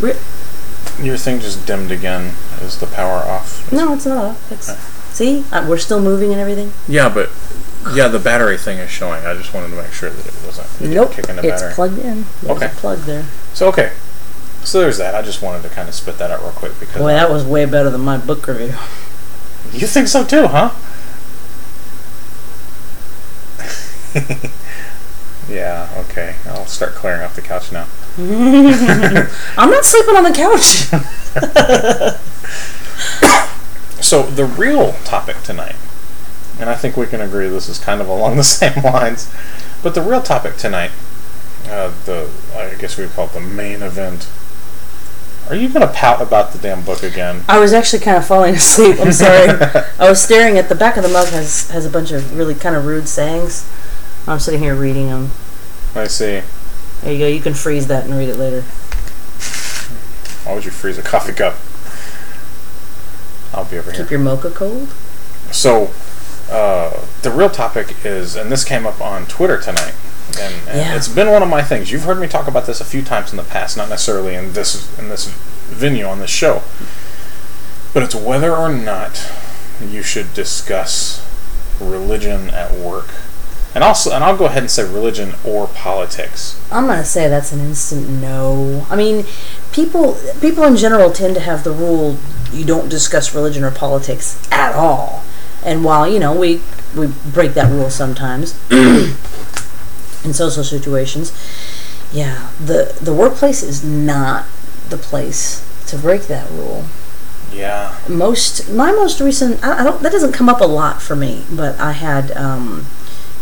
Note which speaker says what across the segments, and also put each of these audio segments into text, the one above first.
Speaker 1: Re-
Speaker 2: Your thing just dimmed again. Is the power off?
Speaker 1: no, it's not off. It's,
Speaker 2: Okay.
Speaker 1: See, uh, we're still moving and everything.
Speaker 2: Yeah, but yeah, the battery thing is showing. I just wanted to make sure that it wasn't
Speaker 1: Nope,
Speaker 2: kick in the
Speaker 1: it's plugged in. There's
Speaker 2: Okay.
Speaker 1: plug there.
Speaker 2: so okay, so there's that. I just wanted to kind of spit that out real quick because
Speaker 1: Boy, that was way better than my book review.
Speaker 2: you think so too, huh? yeah. Okay. I'll start clearing off the couch now.
Speaker 1: I'm not sleeping on the couch.
Speaker 2: So the real topic tonight, and I think we can agree this is kind of along the same lines, but the real topic tonight, uh, the I guess we call it the main event. Are you going to pout about the damn book again?
Speaker 1: I was actually kind of falling asleep. I'm sorry. I was staring at the back of the mug has has a bunch of really kind of rude sayings. I'm sitting here reading them.
Speaker 2: I see.
Speaker 1: There you go. You can freeze that and read it later.
Speaker 2: Why would you freeze a coffee cup? I'll be over here.
Speaker 1: Keep your mocha cold.
Speaker 2: So, uh, the real topic is, and this came up on Twitter tonight, and, and
Speaker 1: Yeah.
Speaker 2: it's been one of my things. You've heard me talk about this a few times in the past, not necessarily in this in this venue on this show, but it's whether or not you should discuss religion at work, and also, and I'll go ahead and say religion or politics.
Speaker 1: I'm gonna say that's an instant no. I mean, people people in general tend to have the rule you don't discuss religion or politics at all. And while you know we we break that rule sometimes in social situations, yeah, the the workplace is not the place to break that rule.
Speaker 2: Yeah,
Speaker 1: Most my most recent I, I don't that doesn't come up a lot for me, but I had um,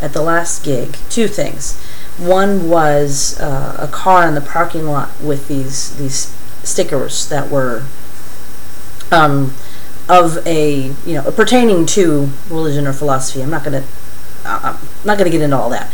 Speaker 1: at the last gig two things. One was uh, a car in the parking lot with these these stickers that were um, of a you know pertaining to religion or philosophy. I'm not gonna uh, I'm not gonna get into all that,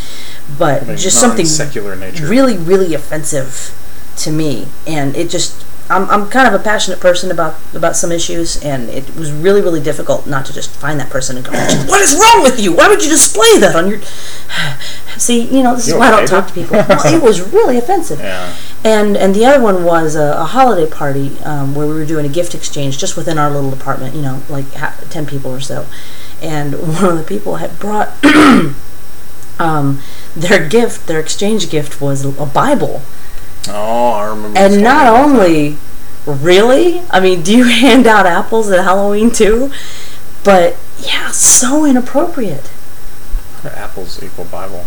Speaker 1: but
Speaker 2: I mean,
Speaker 1: just something
Speaker 2: secular nature.
Speaker 1: really really offensive to me and it just I'm, I'm kind of a passionate person about about some issues and it was really really difficult not to just find that person and go what is wrong with you? Why would you display that on your see you know this is
Speaker 2: You
Speaker 1: why I don't talk to people. Well, it was really offensive.
Speaker 2: Yeah.
Speaker 1: and and the other one was a, a holiday party um, where we were doing a gift exchange just within our little apartment you know like ha- 10 people or so. And one of the people had brought um, their gift their exchange gift was a bible
Speaker 2: Oh, I remember.
Speaker 1: and not
Speaker 2: about that.
Speaker 1: only, really, I mean, do you hand out apples at Halloween too? But yeah, so inappropriate.
Speaker 2: Apples equal Bible.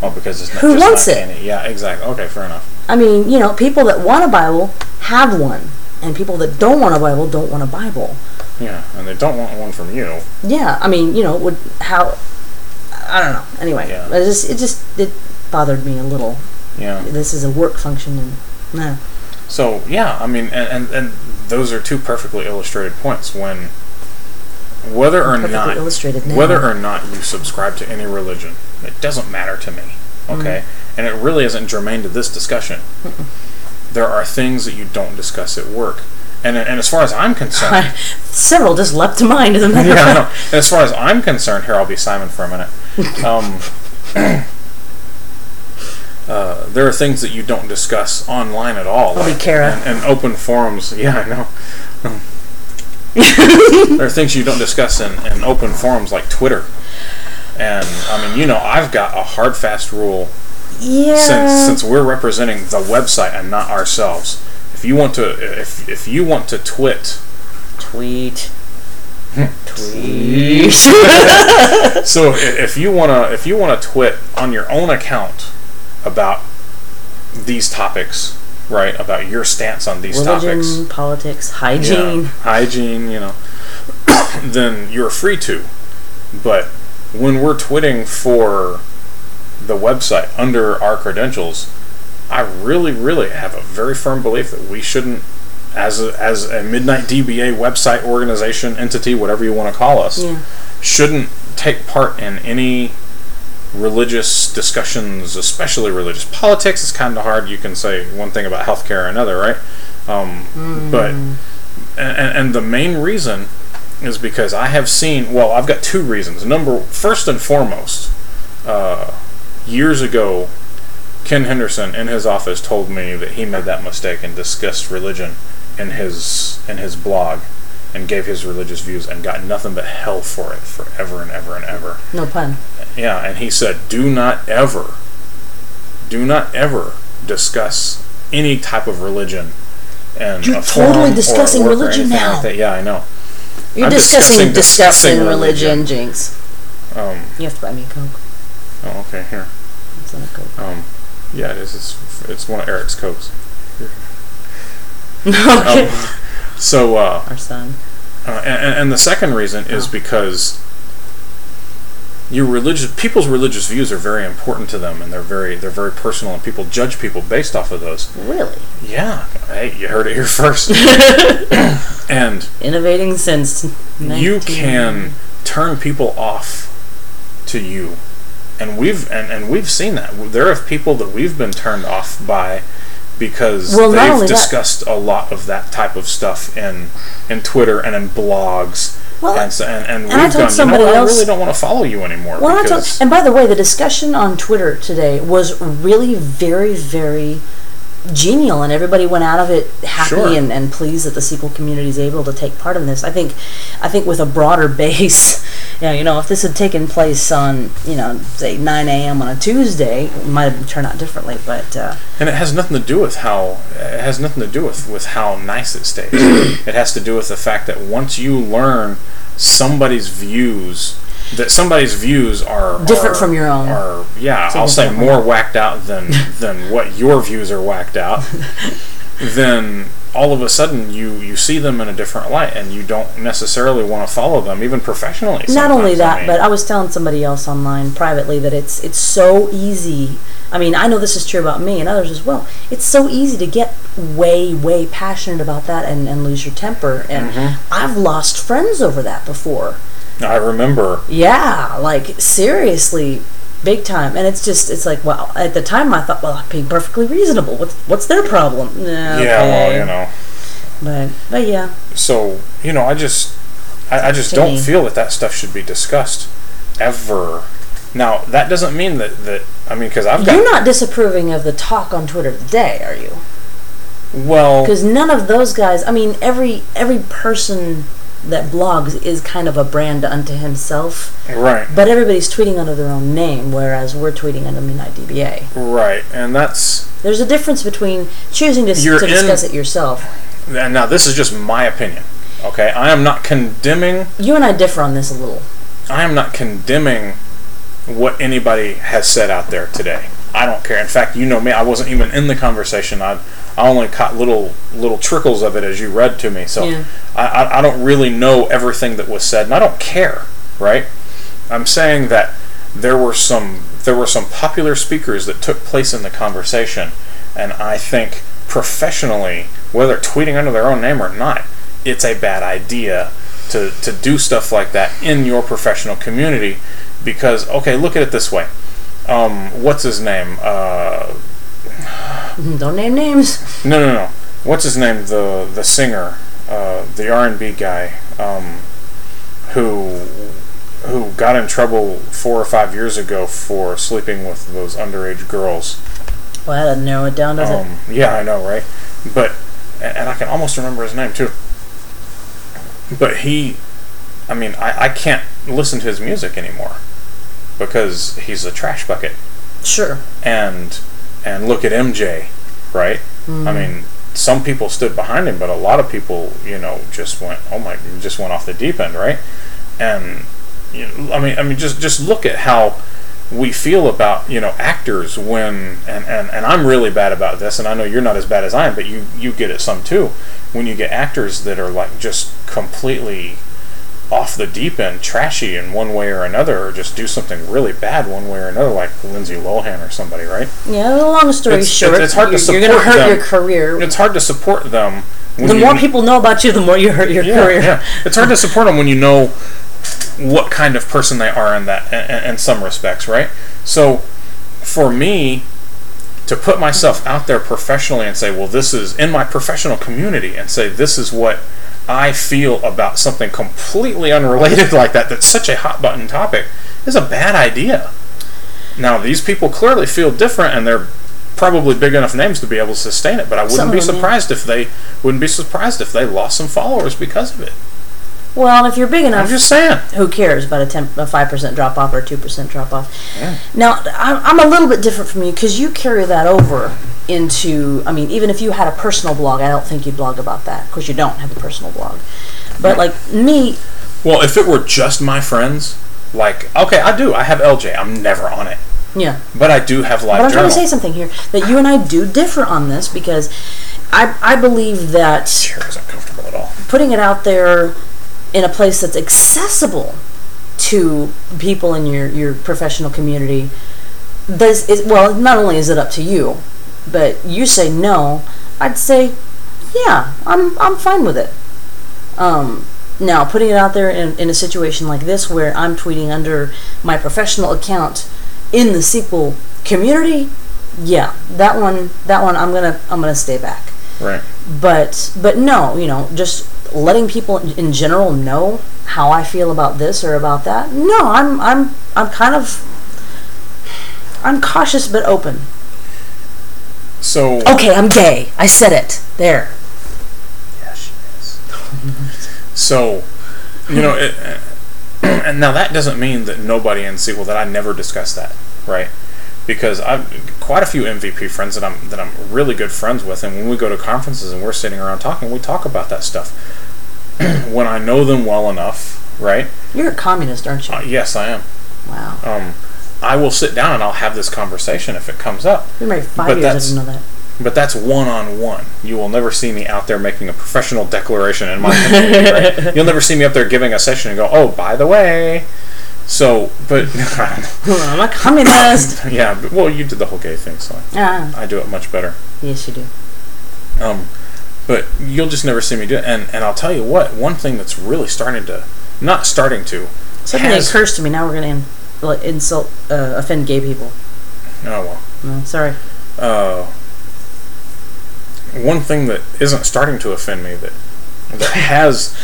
Speaker 2: Oh, because it's not
Speaker 1: Who
Speaker 2: just
Speaker 1: wants
Speaker 2: not
Speaker 1: it?
Speaker 2: candy. Yeah, exactly. Okay, fair enough.
Speaker 1: I mean, you know, people that want a Bible have one, and people that don't want a Bible don't want a Bible.
Speaker 2: Yeah, and they don't want one from you.
Speaker 1: Yeah, I mean, you know, would how? I don't know. Anyway,
Speaker 2: Yeah.
Speaker 1: it just it just it bothered me a little.
Speaker 2: Yeah.
Speaker 1: This is a work function, and nah.
Speaker 2: So yeah, I mean, and, and and those are two perfectly illustrated points. When whether or not whether or not you subscribe to any religion, it doesn't matter to me. Okay, and it really isn't germane to this discussion. There are things that you don't discuss at work, and and as far as I'm concerned,
Speaker 1: Several just leapt to mind. As a matter
Speaker 2: yeah, I
Speaker 1: of
Speaker 2: know.
Speaker 1: fact.
Speaker 2: And as far as I'm concerned, here I'll be Simon for a minute. Um, uh, there are things that you don't discuss online at all.
Speaker 1: I'll Kara.
Speaker 2: And, and open forums. Yeah, I know. there are things you don't discuss in, in open forums like Twitter. And I mean, you know, I've got a hard, fast rule
Speaker 1: Yeah.
Speaker 2: since since we're representing the website and not ourselves. If you want to, if if you want to twit
Speaker 1: tweet. Tweet.
Speaker 2: So if you wanna if you wanna twit on your own account about these topics, right? About your stance on these
Speaker 1: Religion,
Speaker 2: topics,
Speaker 1: politics,
Speaker 2: yeah,
Speaker 1: hygiene.
Speaker 2: hygiene, you know, then you're free to. But when we're twitting for the website under our credentials, I really, really have a very firm belief that we shouldn't, as a, as a Midnight DBA website organization entity, whatever you want to call us,
Speaker 1: Yeah.
Speaker 2: shouldn't take part in any religious discussions, especially religious. Politics is kind of hard. You can say one thing about healthcare or another, right? Um, But and, and the main reason is because I have seen. Well, I've got two reasons. Number first and foremost, uh, years ago, Ken Henderson in his office told me that he made that mistake and discussed religion in his in his blog and gave his religious views and got nothing but hell for it forever and ever and ever.
Speaker 1: No pun.
Speaker 2: Yeah, and he said, "Do not ever, do not ever discuss any type of religion." And
Speaker 1: You're totally discussing religion now.
Speaker 2: like. Yeah, I know.
Speaker 1: You're
Speaker 2: I'm
Speaker 1: discussing
Speaker 2: discussing
Speaker 1: disgusting, religion,
Speaker 2: religion.
Speaker 1: Jinx.
Speaker 2: Um,
Speaker 1: You have to buy me a Coke.
Speaker 2: oh, okay, here.
Speaker 1: It's not a Coke.
Speaker 2: Um, yeah, it is. It's, it's one of Eric's cokes.
Speaker 1: okay.
Speaker 2: Um, so, uh,
Speaker 1: Our son.
Speaker 2: Uh, and, and the second reason is
Speaker 1: Oh.
Speaker 2: because your religious people's religious views are very important to them, and they're very they're very personal, and people judge people based off of those.
Speaker 1: Really?
Speaker 2: Yeah, hey, you heard it here first. and
Speaker 1: Innovating since.
Speaker 2: you can turn people off to you, and we've and, and we've seen that. There are people that we've been turned off by because
Speaker 1: Well,
Speaker 2: they've
Speaker 1: that-
Speaker 2: discussed a lot of that type of stuff in in Twitter and in blogs.
Speaker 1: Well,
Speaker 2: and, so, and, and,
Speaker 1: and I
Speaker 2: we've
Speaker 1: told
Speaker 2: gone,
Speaker 1: somebody
Speaker 2: you know,
Speaker 1: else-
Speaker 2: I really don't want to follow you anymore
Speaker 1: Well, I told, and by the way, the discussion on Twitter today was really very, very genial, and everybody went out of it happy
Speaker 2: Sure.
Speaker 1: and, and pleased that the SQL community is able to take part in this. I think, I think with a broader base, you know, you know, if this had taken place on, you know, say 9 a.m. on a Tuesday, it might have turned out differently. But uh,
Speaker 2: and it has nothing to do with how it has nothing to do with with how nice it stays. it has to do with the fact that once you learn somebody's views that somebody's views are
Speaker 1: Different
Speaker 2: are-
Speaker 1: from your own.
Speaker 2: Are yeah, I'll say more whacked out than than what your views are whacked out. then all of a sudden you you see them in a different light, and you don't necessarily want to follow them, even professionally.
Speaker 1: not only
Speaker 2: sometimes. I
Speaker 1: that,
Speaker 2: mean,
Speaker 1: but I was telling somebody else online privately that it's it's so easy. I mean, I know this is true about me and others as well. It's so easy to get way, way passionate about that and, and lose your temper. And
Speaker 2: Mm-hmm.
Speaker 1: I've lost friends over that before.
Speaker 2: I remember
Speaker 1: Yeah, like seriously, big time. And it's just, it's like, well, at the time I thought, well, I'm being perfectly reasonable. What's what's their problem? Yeah,
Speaker 2: yeah, well, you know.
Speaker 1: But but yeah,
Speaker 2: So you know, I just, I, I just don't feel that that stuff should be discussed ever. Now that doesn't mean that that I mean because I've got
Speaker 1: you're not disapproving of the talk on Twitter today, are you?
Speaker 2: well
Speaker 1: because none of those guys i mean every every person that blogs is kind of a brand unto himself
Speaker 2: right
Speaker 1: but everybody's tweeting under their own name whereas we're tweeting under midnight dba
Speaker 2: right and that's
Speaker 1: there's a difference between choosing to, s-
Speaker 2: You're in-
Speaker 1: discuss it yourself
Speaker 2: and now this is just my opinion. Okay, I am not condemning.
Speaker 1: you and i differ on this a little
Speaker 2: I am not condemning what anybody has said out there today. I don't care. In fact, you know me. I wasn't even in the conversation. I I only caught little little trickles of it as you read to me. So
Speaker 1: Yeah.
Speaker 2: I, I I don't really know everything that was said, and I don't care. Right? I'm saying that there were some there were some popular speakers that took place in the conversation, and I think professionally, whether tweeting under their own name or not, it's a bad idea to, to do stuff like that in your professional community because okay look at it this way um, what's his name? Uh,
Speaker 1: don't name names.
Speaker 2: No no no. What's his name? The the singer uh, the R&B guy um, who who got in trouble four or five years ago for sleeping with those underage girls.
Speaker 1: Well that doesn't narrow it down does it?
Speaker 2: Um, yeah, I know, right? But and and I can almost remember his name too. But he, I mean, I, I can't listen to his music anymore because he's a trash bucket.
Speaker 1: sure
Speaker 2: And and look at MJ, right? I mm-hmm. mean, some people stood behind him, but a lot of people, you know, just went, oh my, just went off the deep end, right? And you know, I mean, I mean, just just look at how we feel about you know actors when and, and and I'm really bad about this, and I know you're not as bad as I am, but you you get it some too. When you get actors that are like just completely off the deep end, trashy in one way or another, or just do something really bad one way or another, like Lindsay Lohan or somebody, right?
Speaker 1: yeah long story
Speaker 2: It's-
Speaker 1: short
Speaker 2: it's hard to
Speaker 1: you're, you're gonna
Speaker 2: support
Speaker 1: hurt
Speaker 2: them.
Speaker 1: your career
Speaker 2: It's hard to support them. When
Speaker 1: the more people know about you the more you hurt your
Speaker 2: yeah,
Speaker 1: career
Speaker 2: yeah. It's hard to support them when you know what kind of person they are in that in, in some respects, right? So, for me to put myself out there professionally and say, well, this is in my professional community, and say this is what I feel about something completely unrelated like that. That's such a hot button topic is a bad idea. Now, these people clearly feel different, and they're probably big enough names to be able to sustain it. But I wouldn't
Speaker 1: Some
Speaker 2: be
Speaker 1: of them, yeah.
Speaker 2: surprised if they wouldn't be surprised if they lost some followers because of it.
Speaker 1: Well, if you're big enough,
Speaker 2: I'm just saying.
Speaker 1: who cares about a ten, a five percent drop off or a two percent drop off?
Speaker 2: Yeah.
Speaker 1: Now, I'm a little bit different from you because you carry that over into. I mean, even if you had a personal blog, I don't think you'd blog about that. Of course, you don't have a personal blog, but like me,
Speaker 2: Well, if it were just my friends, like okay, I do. I have LJ. I'm never on it,
Speaker 1: yeah.
Speaker 2: but I do have live
Speaker 1: But I'm
Speaker 2: journal.
Speaker 1: trying to say something here that you and I do differ on this because I I believe that
Speaker 2: Chair isn't comfortable at all.
Speaker 1: putting it out there in a place that's accessible to people in your, your professional community does is well not only is it up to you but you say no i'd say yeah i'm i'm fine with it. Um, now putting it out there in, in a situation like this where i'm tweeting under my professional account in the SQL community yeah that one that one i'm gonna i'm gonna stay back.
Speaker 2: Right.
Speaker 1: but but no you know just letting people in- in general know how i feel about this or about that no i'm i'm i'm kind of i'm cautious but open
Speaker 2: So.
Speaker 1: okay i'm gay i said it there
Speaker 2: Yeah, she is. so, you know, it, and now that doesn't mean that nobody in SQL that I never discuss that, right? Because I've quite a few MVP friends that I'm that I'm really good friends with, and when we go to conferences and we're sitting around talking, we talk about that stuff. when I know them well enough, right?
Speaker 1: you're a communist aren't you
Speaker 2: Uh, yes, I am.
Speaker 1: wow
Speaker 2: Um, I will sit down and I'll have this conversation if it comes up.
Speaker 1: you're married five
Speaker 2: but
Speaker 1: years i
Speaker 2: that's-
Speaker 1: didn't know that
Speaker 2: But that's one on one. You will never see me out there making a professional declaration in my community. right? You'll never see me up there giving a session and go, "Oh, by the way." So, but
Speaker 1: i'm a communist
Speaker 2: yeah, but, well, you did the whole gay thing, so
Speaker 1: ah,
Speaker 2: I do it much better.
Speaker 1: yes you do
Speaker 2: Um, but you'll just never see me do it. And and I'll tell you what, one thing that's really starting to, not starting to,
Speaker 1: something
Speaker 2: has-
Speaker 1: occurs to me now we're gonna in, like, insult uh, offend gay people
Speaker 2: oh well.
Speaker 1: no sorry
Speaker 2: uh, one thing that isn't starting to offend me that that has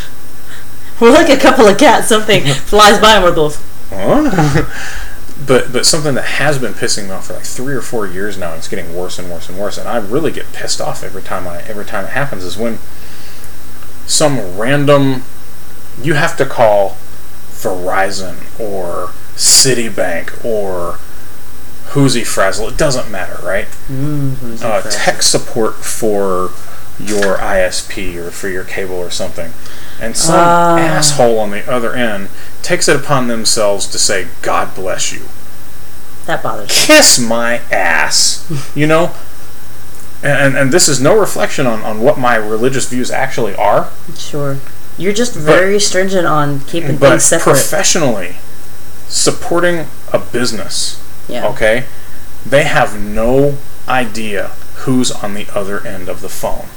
Speaker 1: we're like a couple of cats something flies by and we're both
Speaker 2: Huh? but but something that has been pissing me off for like three or four years now, and it's getting worse and worse and worse, and I really get pissed off every time I every time it happens is when some random you have to call Verizon or Citibank or Whoosy Frazzle. It doesn't matter, right?
Speaker 1: mm,
Speaker 2: uh, tech support for your ISP or for your cable or something. And some
Speaker 1: Ah.
Speaker 2: asshole on the other end takes it upon themselves to say, God bless you.
Speaker 1: that bothers me
Speaker 2: Kiss my ass. you know? And, and this is no reflection on, on what my religious views actually are,
Speaker 1: Sure. You're just very stringent on keeping
Speaker 2: but
Speaker 1: things separate.
Speaker 2: professionally, supporting a business,
Speaker 1: yeah.
Speaker 2: okay, they have no idea who's on the other end of the phone.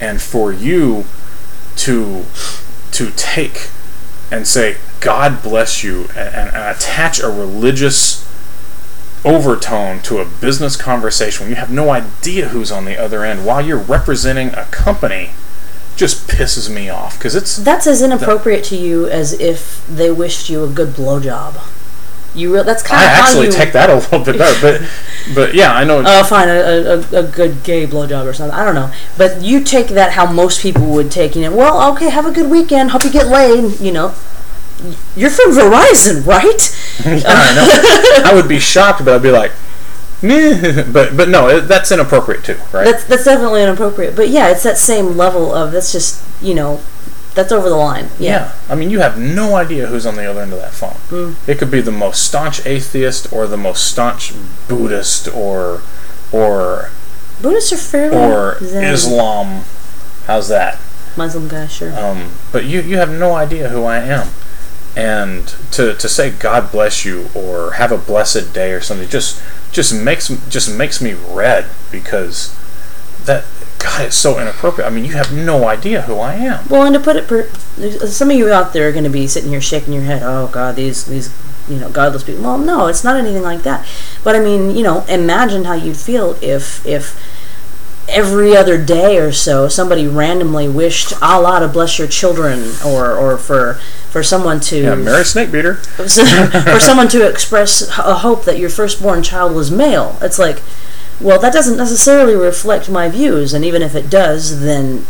Speaker 2: And for you to to take and say, God bless you, and, and, and attach a religious overtone to a business conversation when you have no idea who's on the other end while you're representing a company just pisses me off because it's
Speaker 1: That's as inappropriate to you as if they wished you a good blowjob. You re- that's kind
Speaker 2: I
Speaker 1: of how
Speaker 2: actually
Speaker 1: you.
Speaker 2: take that a little bit better, but but yeah, I know.
Speaker 1: Oh, fine, a, a, a good gay blowjob or something. I don't know, but you take that how most people would take. You know, well, okay, have a good weekend. Hope you get laid. You know, you're from Verizon, right?
Speaker 2: yeah, I know. I would be shocked, but I'd be like. But but no, it, that's inappropriate too, right?
Speaker 1: That's that's definitely inappropriate. But yeah, it's that same level of that's just you know, that's over the line.
Speaker 2: yeah. I mean, you have no idea who's on the other end of that phone.
Speaker 1: Mm.
Speaker 2: It could be the most staunch atheist, or the most staunch Buddhist, or or
Speaker 1: Buddhists are fairly
Speaker 2: or
Speaker 1: zen.
Speaker 2: Islam. How's that?
Speaker 1: Muslim guy, sure.
Speaker 2: Um, but you you have no idea who I am, and to to say God bless you or have a blessed day or something just just makes just makes me red because that God it's so inappropriate. I mean, you have no idea who I am.
Speaker 1: Well, and to put it, per, some of you out there are going to be sitting here shaking your head. Oh God, these these you know godless people. Well, no, it's not anything like that. But I mean, you know, imagine how you'd feel if if every other day or so somebody randomly wished Allah to bless your children, or or for for someone to
Speaker 2: Yeah, Mary Snake Beater.
Speaker 1: for someone to express a hope that your firstborn child was male. It's like, well, that doesn't necessarily reflect my views, and even if it does, then